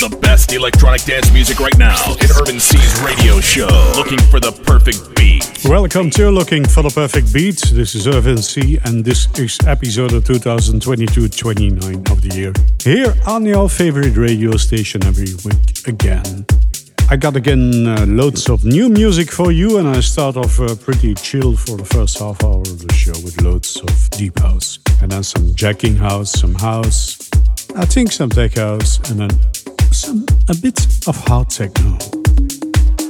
The best electronic dance music right now in Urban C's radio show. Looking for the perfect beat. Welcome to Looking for the Perfect Beat. This is Urban C, and this is episode 2022-29 of the year. Here on your favorite radio station every week again. I got again uh, loads of new music for you, and I start off uh, pretty chill for the first half hour of the show with loads of deep house, and then some jacking house, some house, I think some tech house, and then some a bit of hard techno.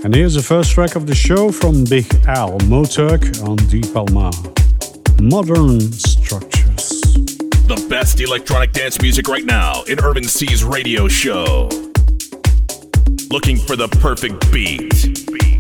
And here's the first track of the show from Big Al Moturk on Deep Palma. Modern Structures. The best electronic dance music right now in Urban C's radio show. Looking for the perfect beat.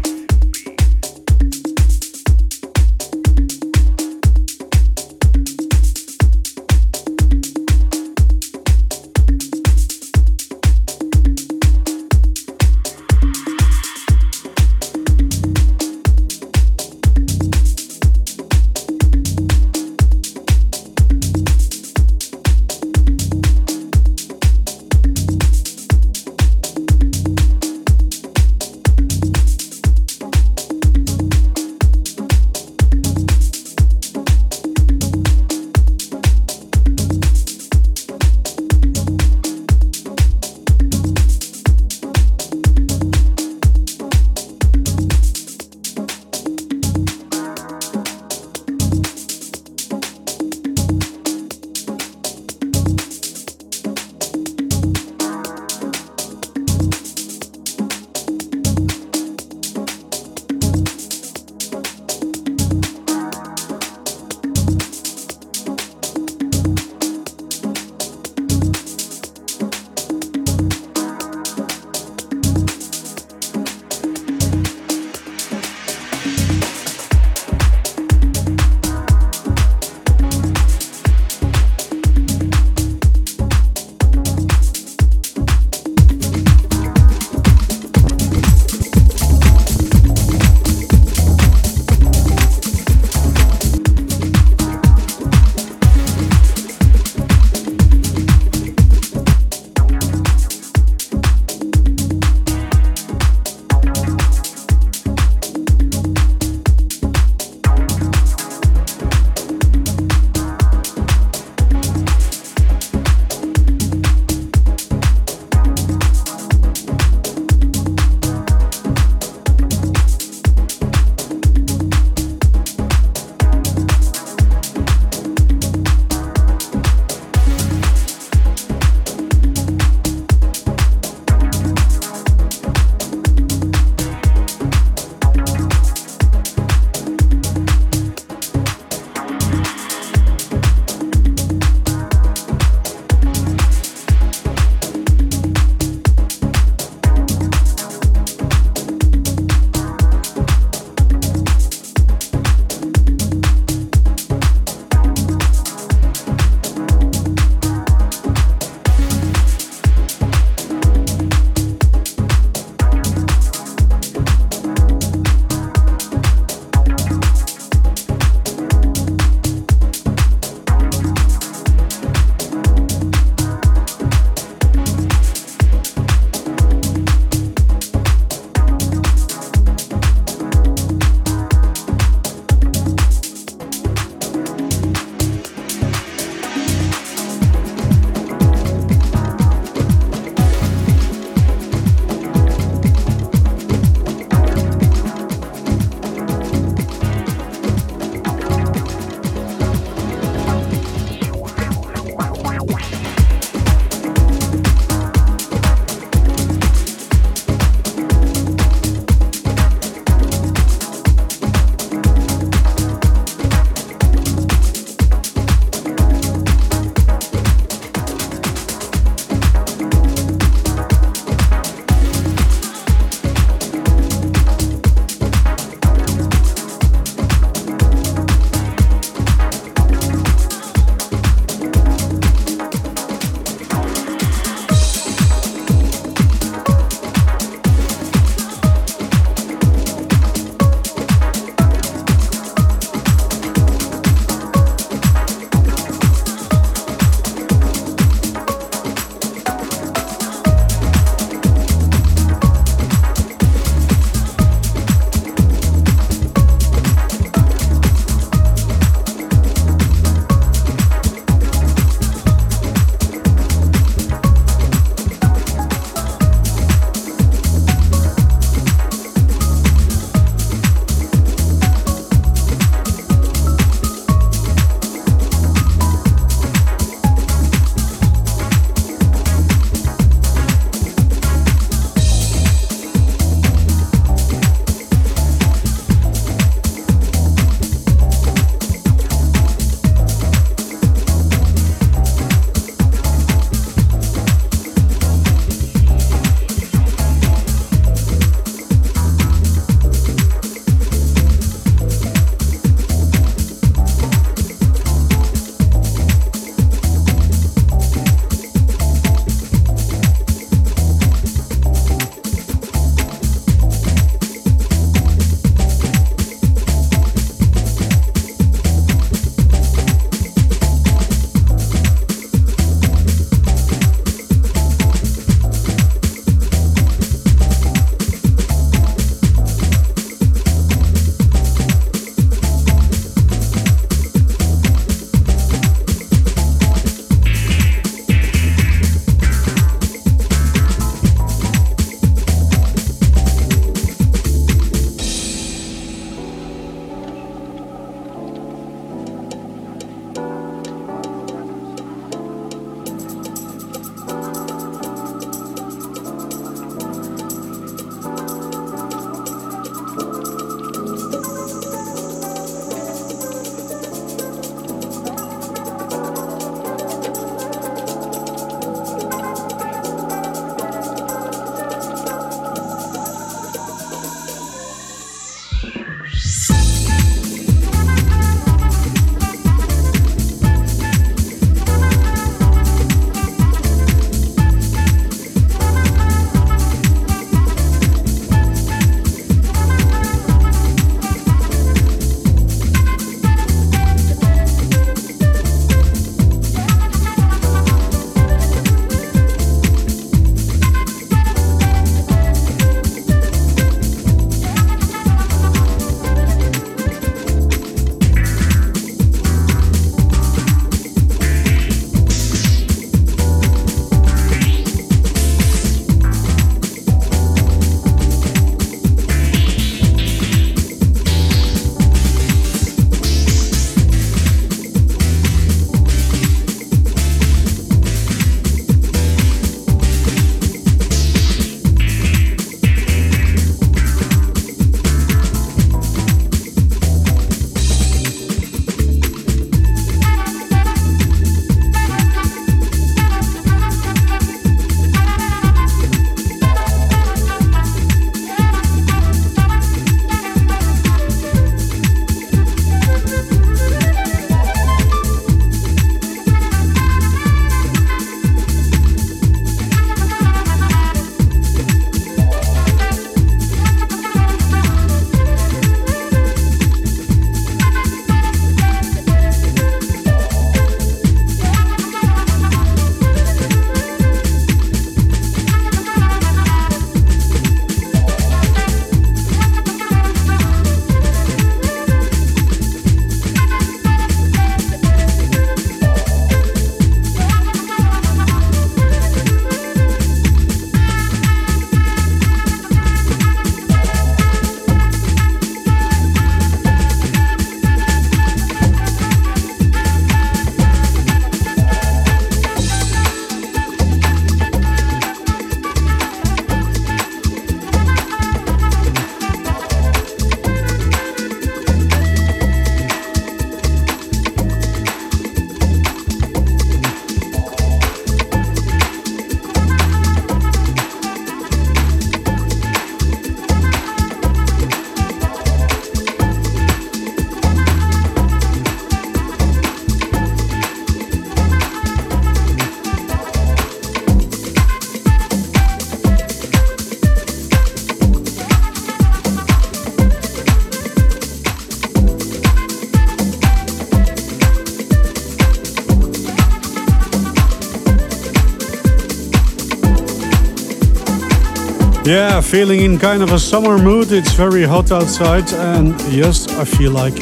Yeah, feeling in kind of a summer mood. It's very hot outside, and yes, I feel like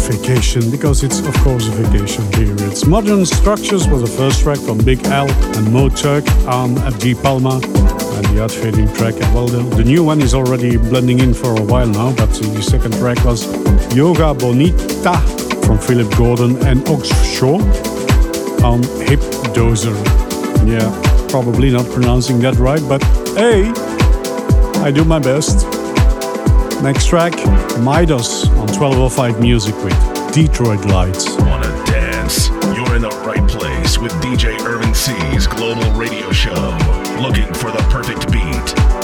vacation because it's, of course, a vacation here. It's Modern Structures was the first track from Big L and Mo Turk on G Palma, and the fading track. Well, the, the, new one is already blending in for a while now, but the second track was Yoga Bonita from Philip Gordon and Ox Shaw on Hip Dozer. Yeah, probably not pronouncing that right, but hey, I do my best. Next track, Midas on 1205 Music with Detroit Lights. Wanna dance? You're in the right place with DJ Irvin C's Global Radio Show. Looking for the perfect beat.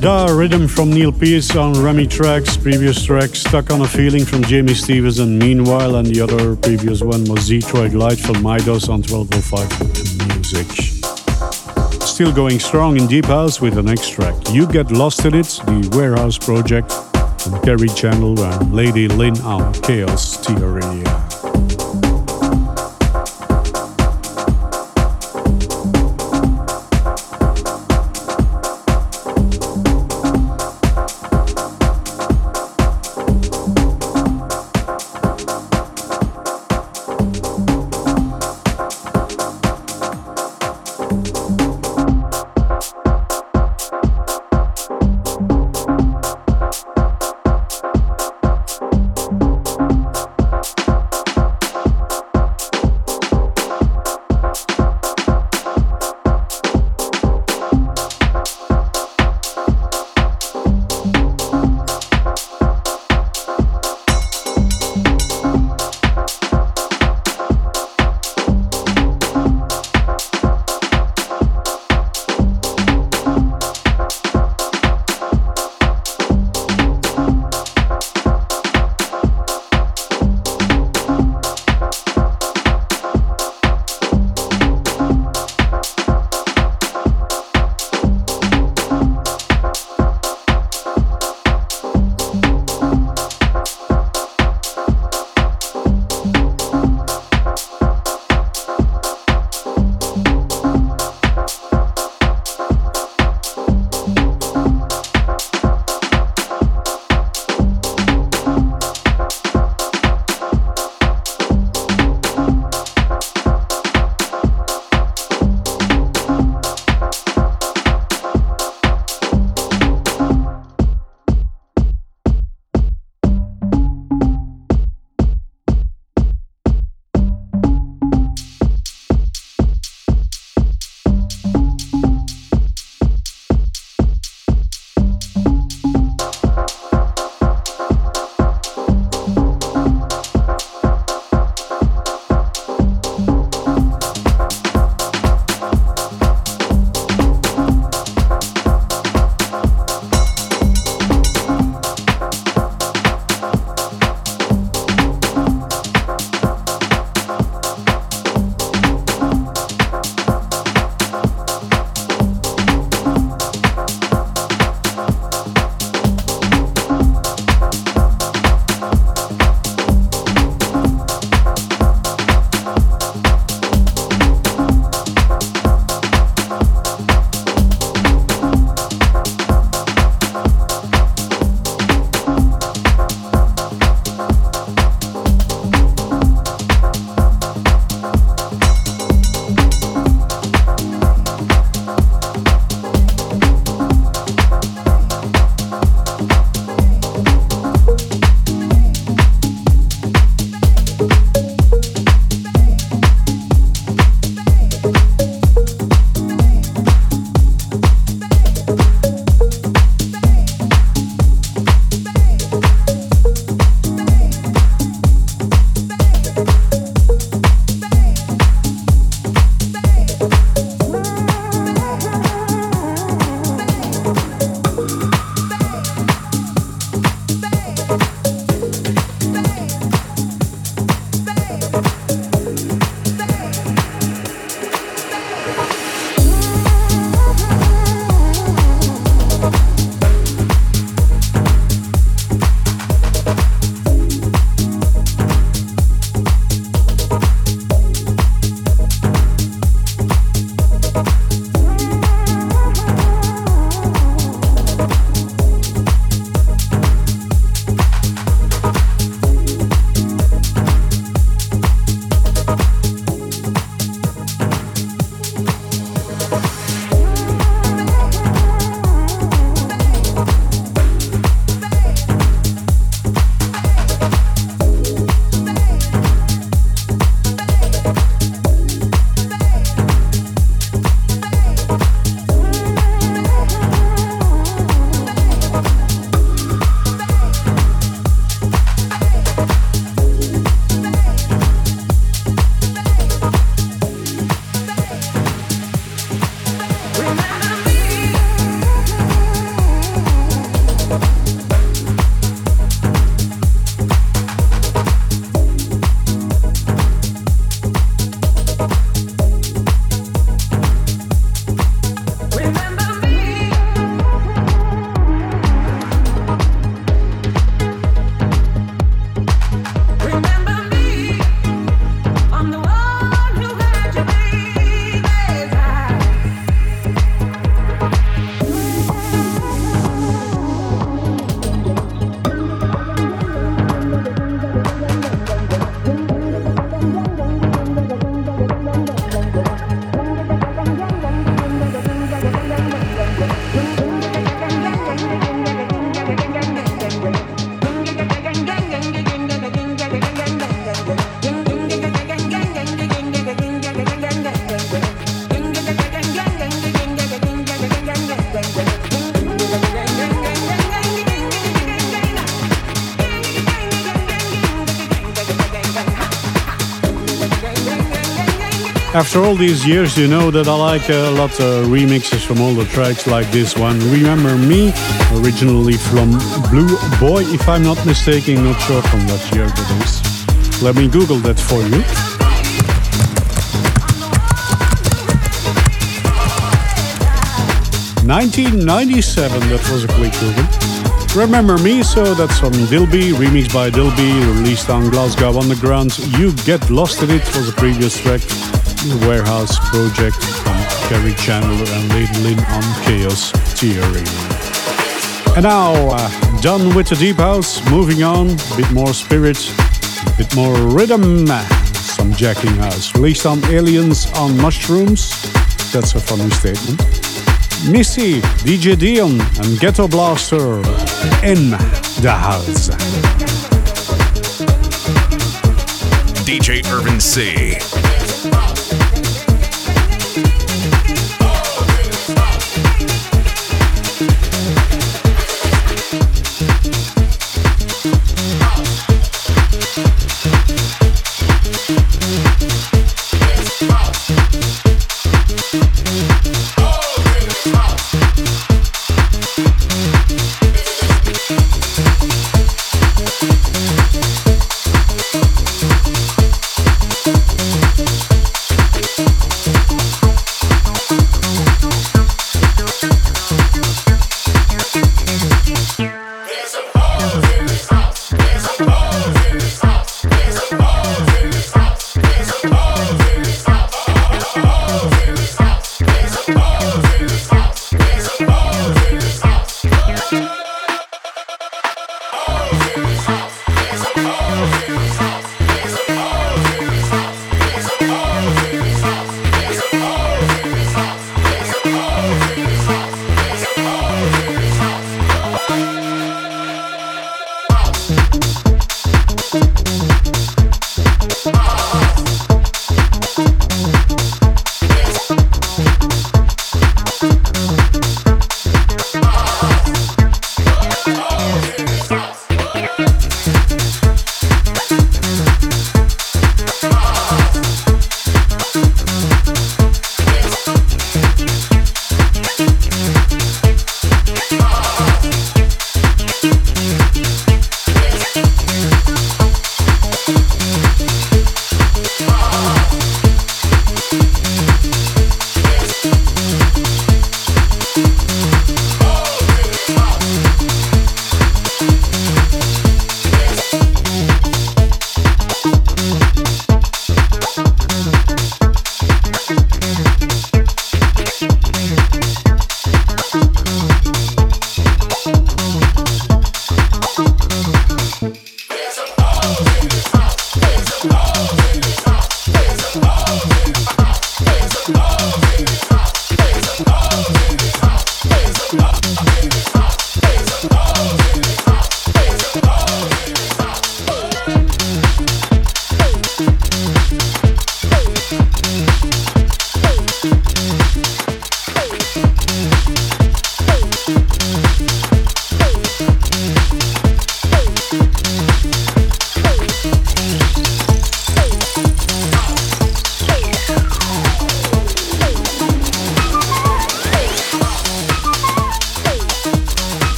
Da rhythm from Neil Pierce on Remy tracks, previous tracks, Stuck on a Feeling from Jamie Stevens and Meanwhile, and the other previous one was Detroit Light from Midos on 1205 Music. Still going strong in Deep House with the next track. You Get Lost in It, the Warehouse Project from Kerri Chandler and Lady Lynn on Chaos Theory. After all these years, you know that I like uh, a lot of remixes from the tracks like this one. Remember Me, originally from Blue Boy, if I'm not mistaken, not sure from what year that is. Let me Google that for you. 1997, that was a quick Google. Remember Me, so that's from Dilby, remixed by Dilby, released on Glasgow Underground. You Get Lost in It was a previous track, the Warehouse Project from Kerri Chandler and Lynn on Chaos Theory. And now, uh, done with the Deep House, moving on, a bit more spirit, a bit more rhythm, some jacking house. Released on Aliens on Mushrooms, that's a funny statement. Missy, DJ Dion and Ghetto Blaster in the house. DJ Irvin C.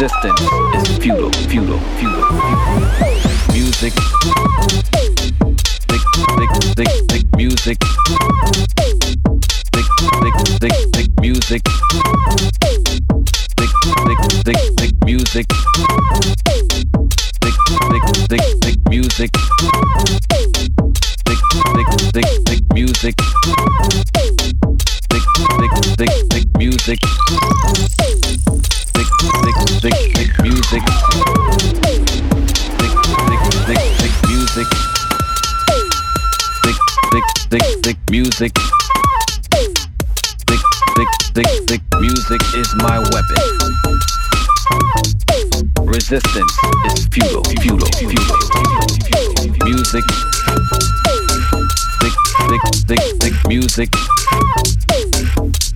Resistance is futile, futile, futile. Resistance is futile, futile, futile. Music. Thick, thick, thick, thick music.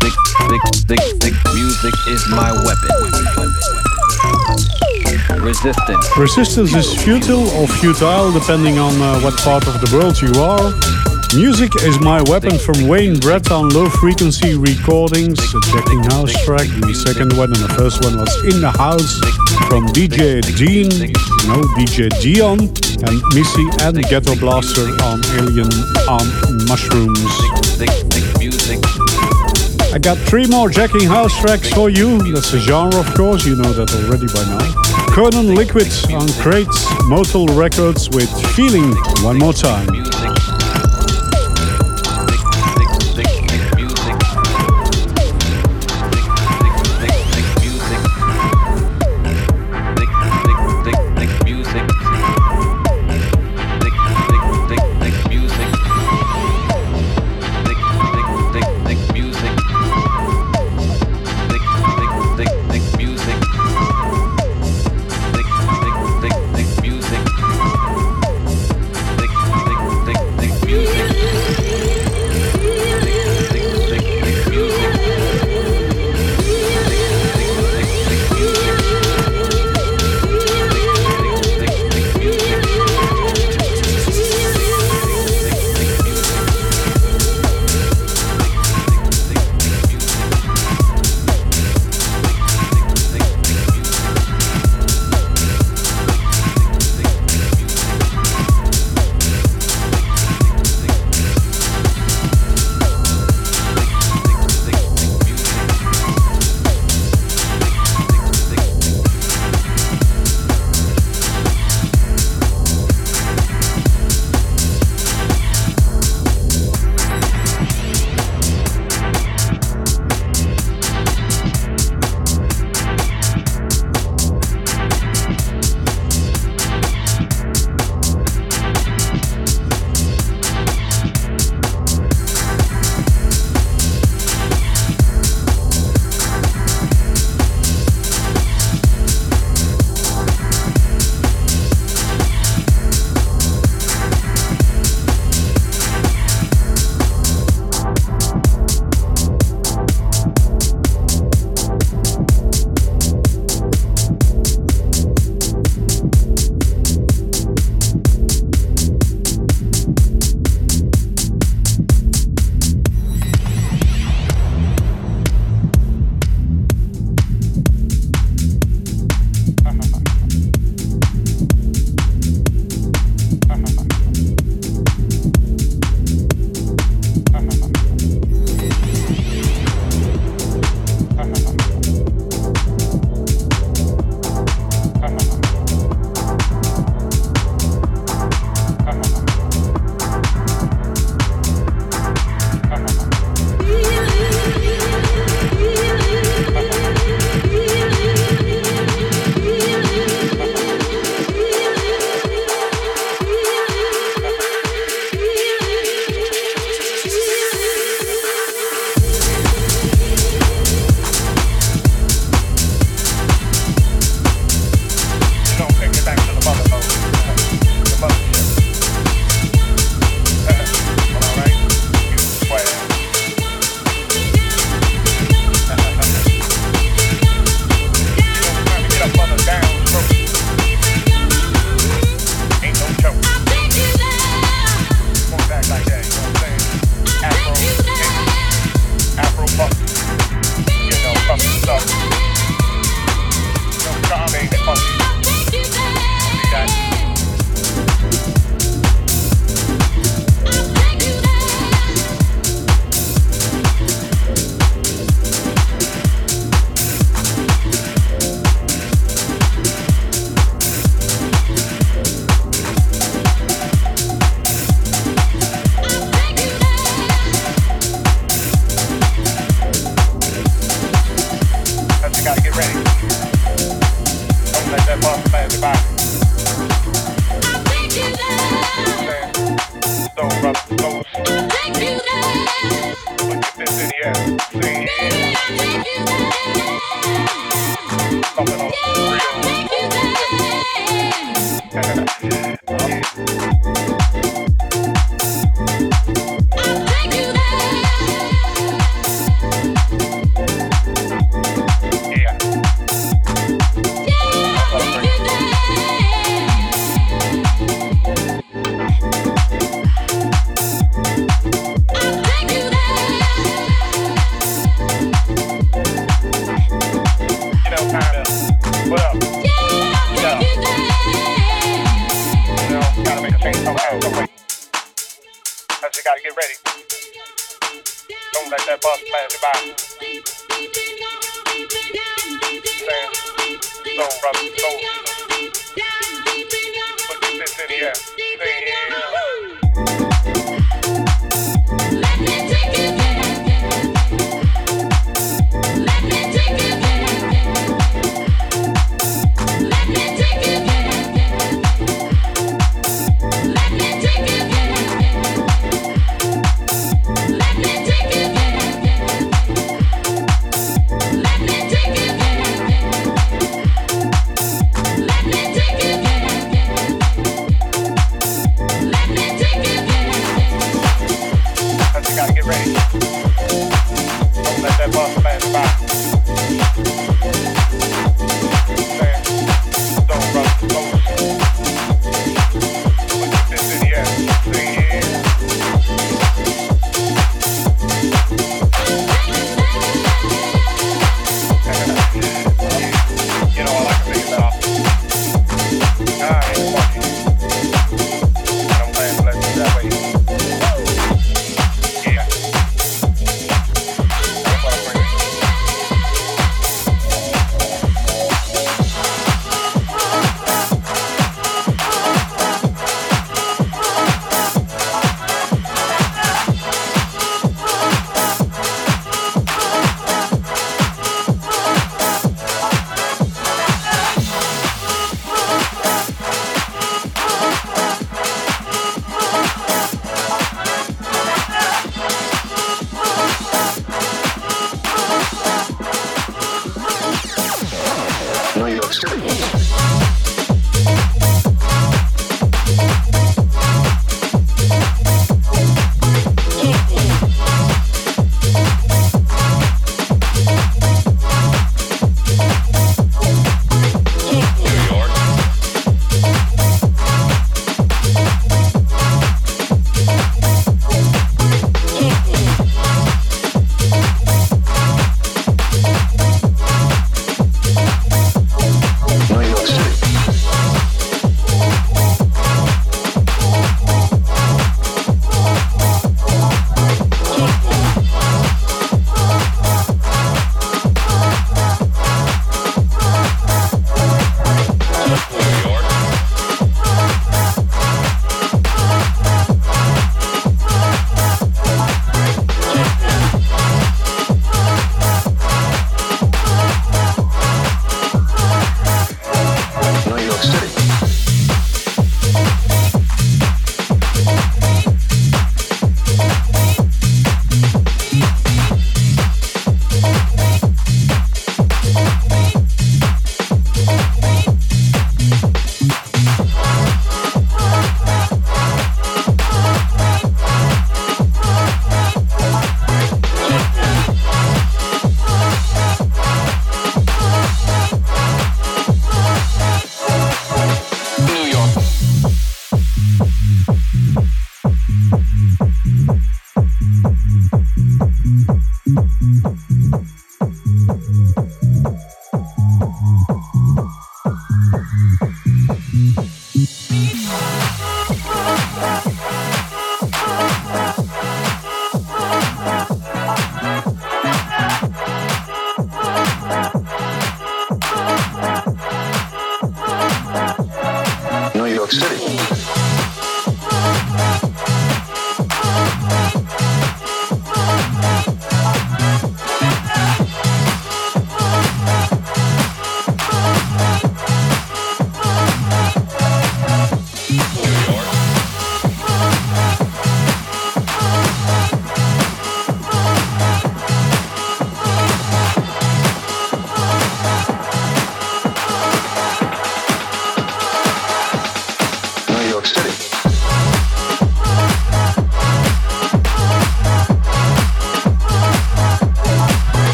Thick, thick, thick, thick music is my weapon. Resistance. Resistance is futile or futile depending on uh, what part of the world you are. Music is my weapon from Wayne Brett on low frequency recordings, a Jacking House track. The second one and the first one was In the House from DJ Dean, no, DJ Dion, and Missy and Ghetto Blaster on Alien on Mushrooms. I got three more Jacking House tracks for you. That's a genre, of course, you know that already by now. Conan Liquid on Crates, Motel Records with Feeling one more time.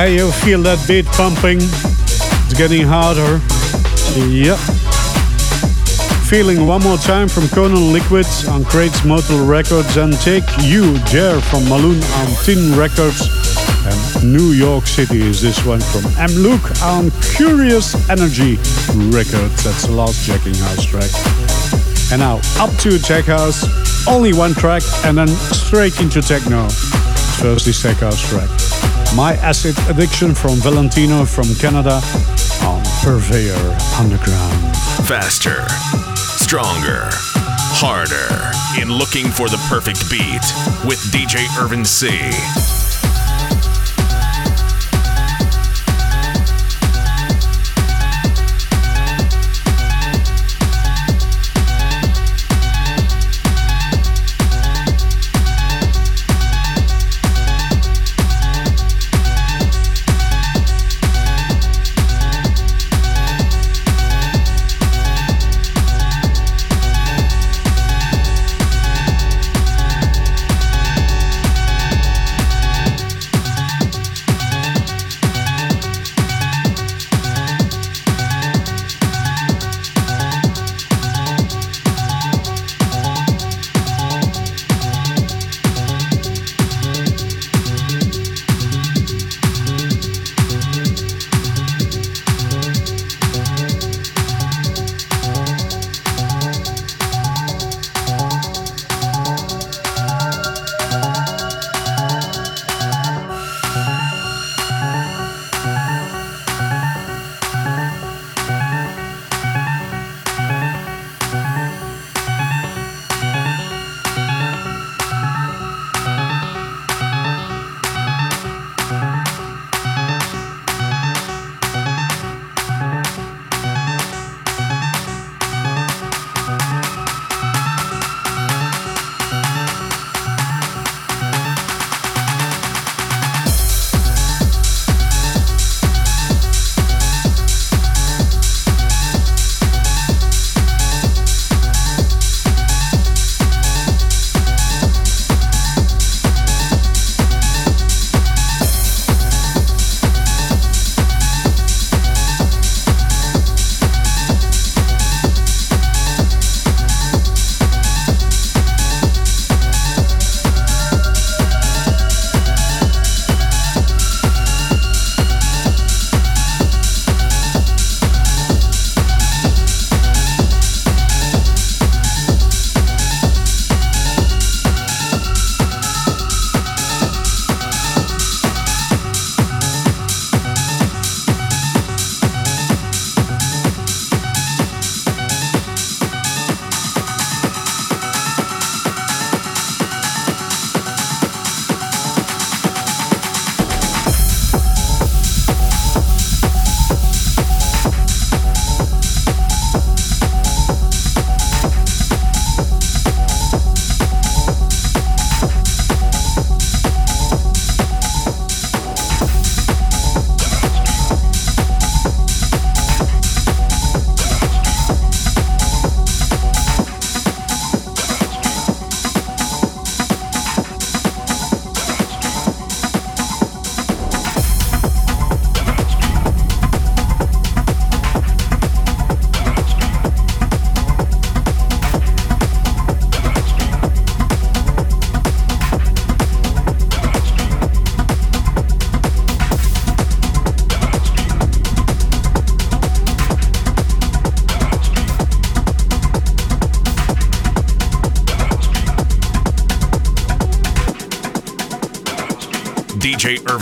Hey, you feel that beat pumping? It's getting harder. Yep. Feeling one more time from Conan Liquids on Crates Motel Records and Take You There from Maloon on Tin Records. And New York City is this one from M. Luke on Curious Energy Records. That's the last Jacking House track. And now up to Tech House. Only one track and then straight into techno. First is Tech House track. My Acid Addiction from Valentino from Canada on Purveyor Underground. Faster, stronger, harder in looking for the perfect beat with DJ Irvin C.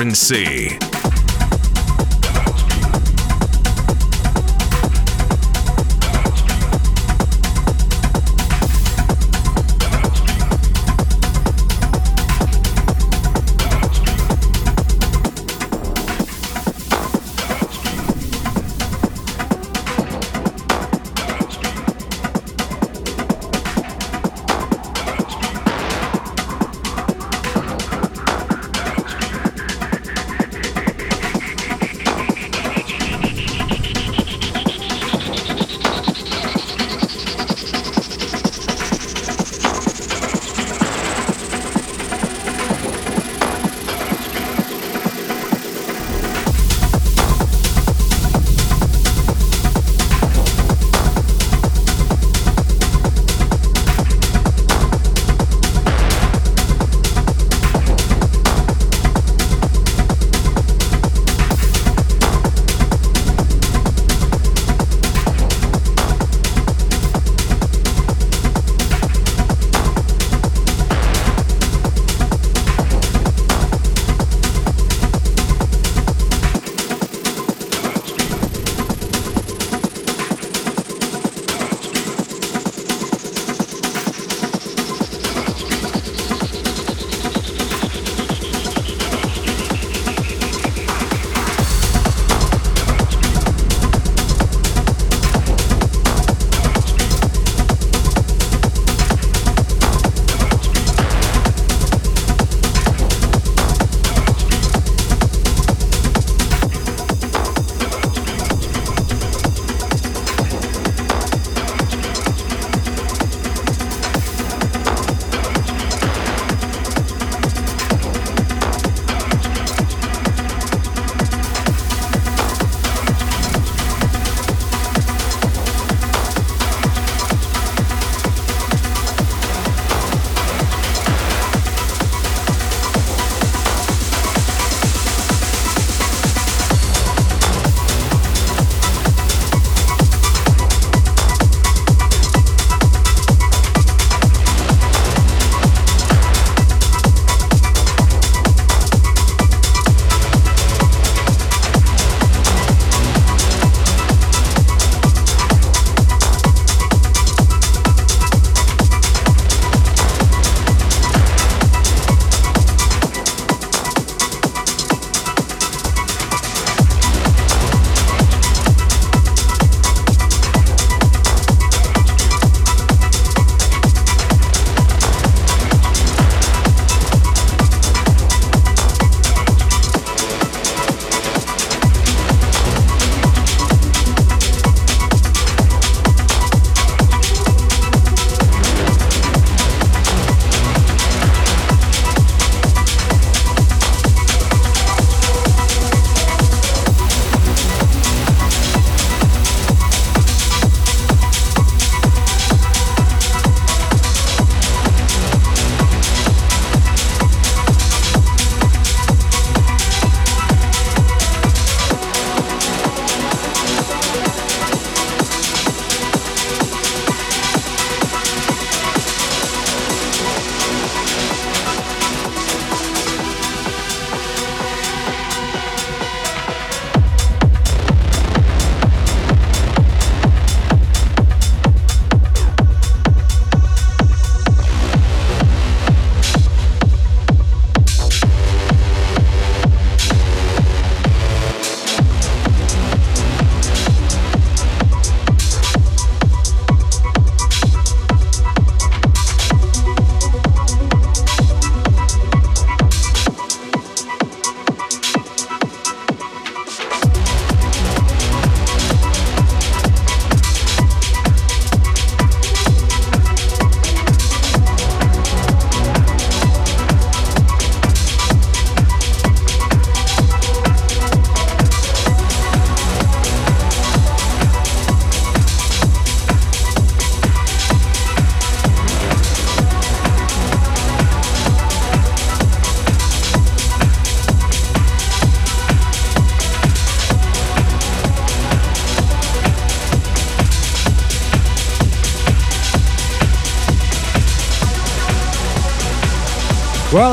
DJ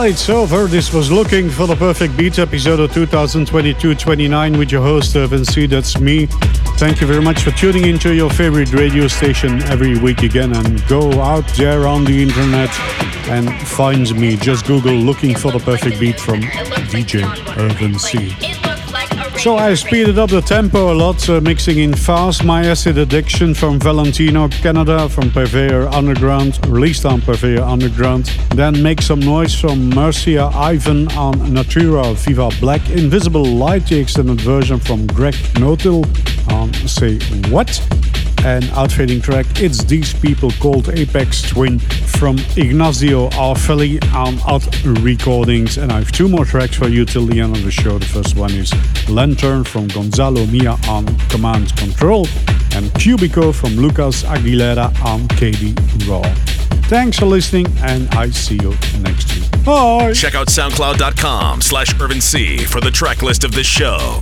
it's over. This was Looking for the Perfect Beat episode of 2022-29 with your host, Irvin C. That's me. Thank you very much for tuning into your favorite radio station every week again and go out there on the internet and find me. Just Google Looking for the Perfect Beat from DJ Irvin C. So I speeded up the tempo a lot, uh, mixing in fast My Acid Addiction from Valentino, Canada, from Purveyor Underground, released on Purveyor Underground. Then Make Some Noise from Mercia Ivan on Natura Viva Black, Invisible Light, the extended version from Greg Notill on Say What and outfitting track It's These People called Apex Twin from Ignacio Arfelli on Out Recordings. And I have two more tracks for you till the end of the show. The first one is Lantern from Gonzalo Mia on Command Control and Cubico from Lucas Aguilera on KD Raw. Thanks for listening, and I see you next week. Bye! Check out soundcloud.com slash Irvin C for the track list of this show.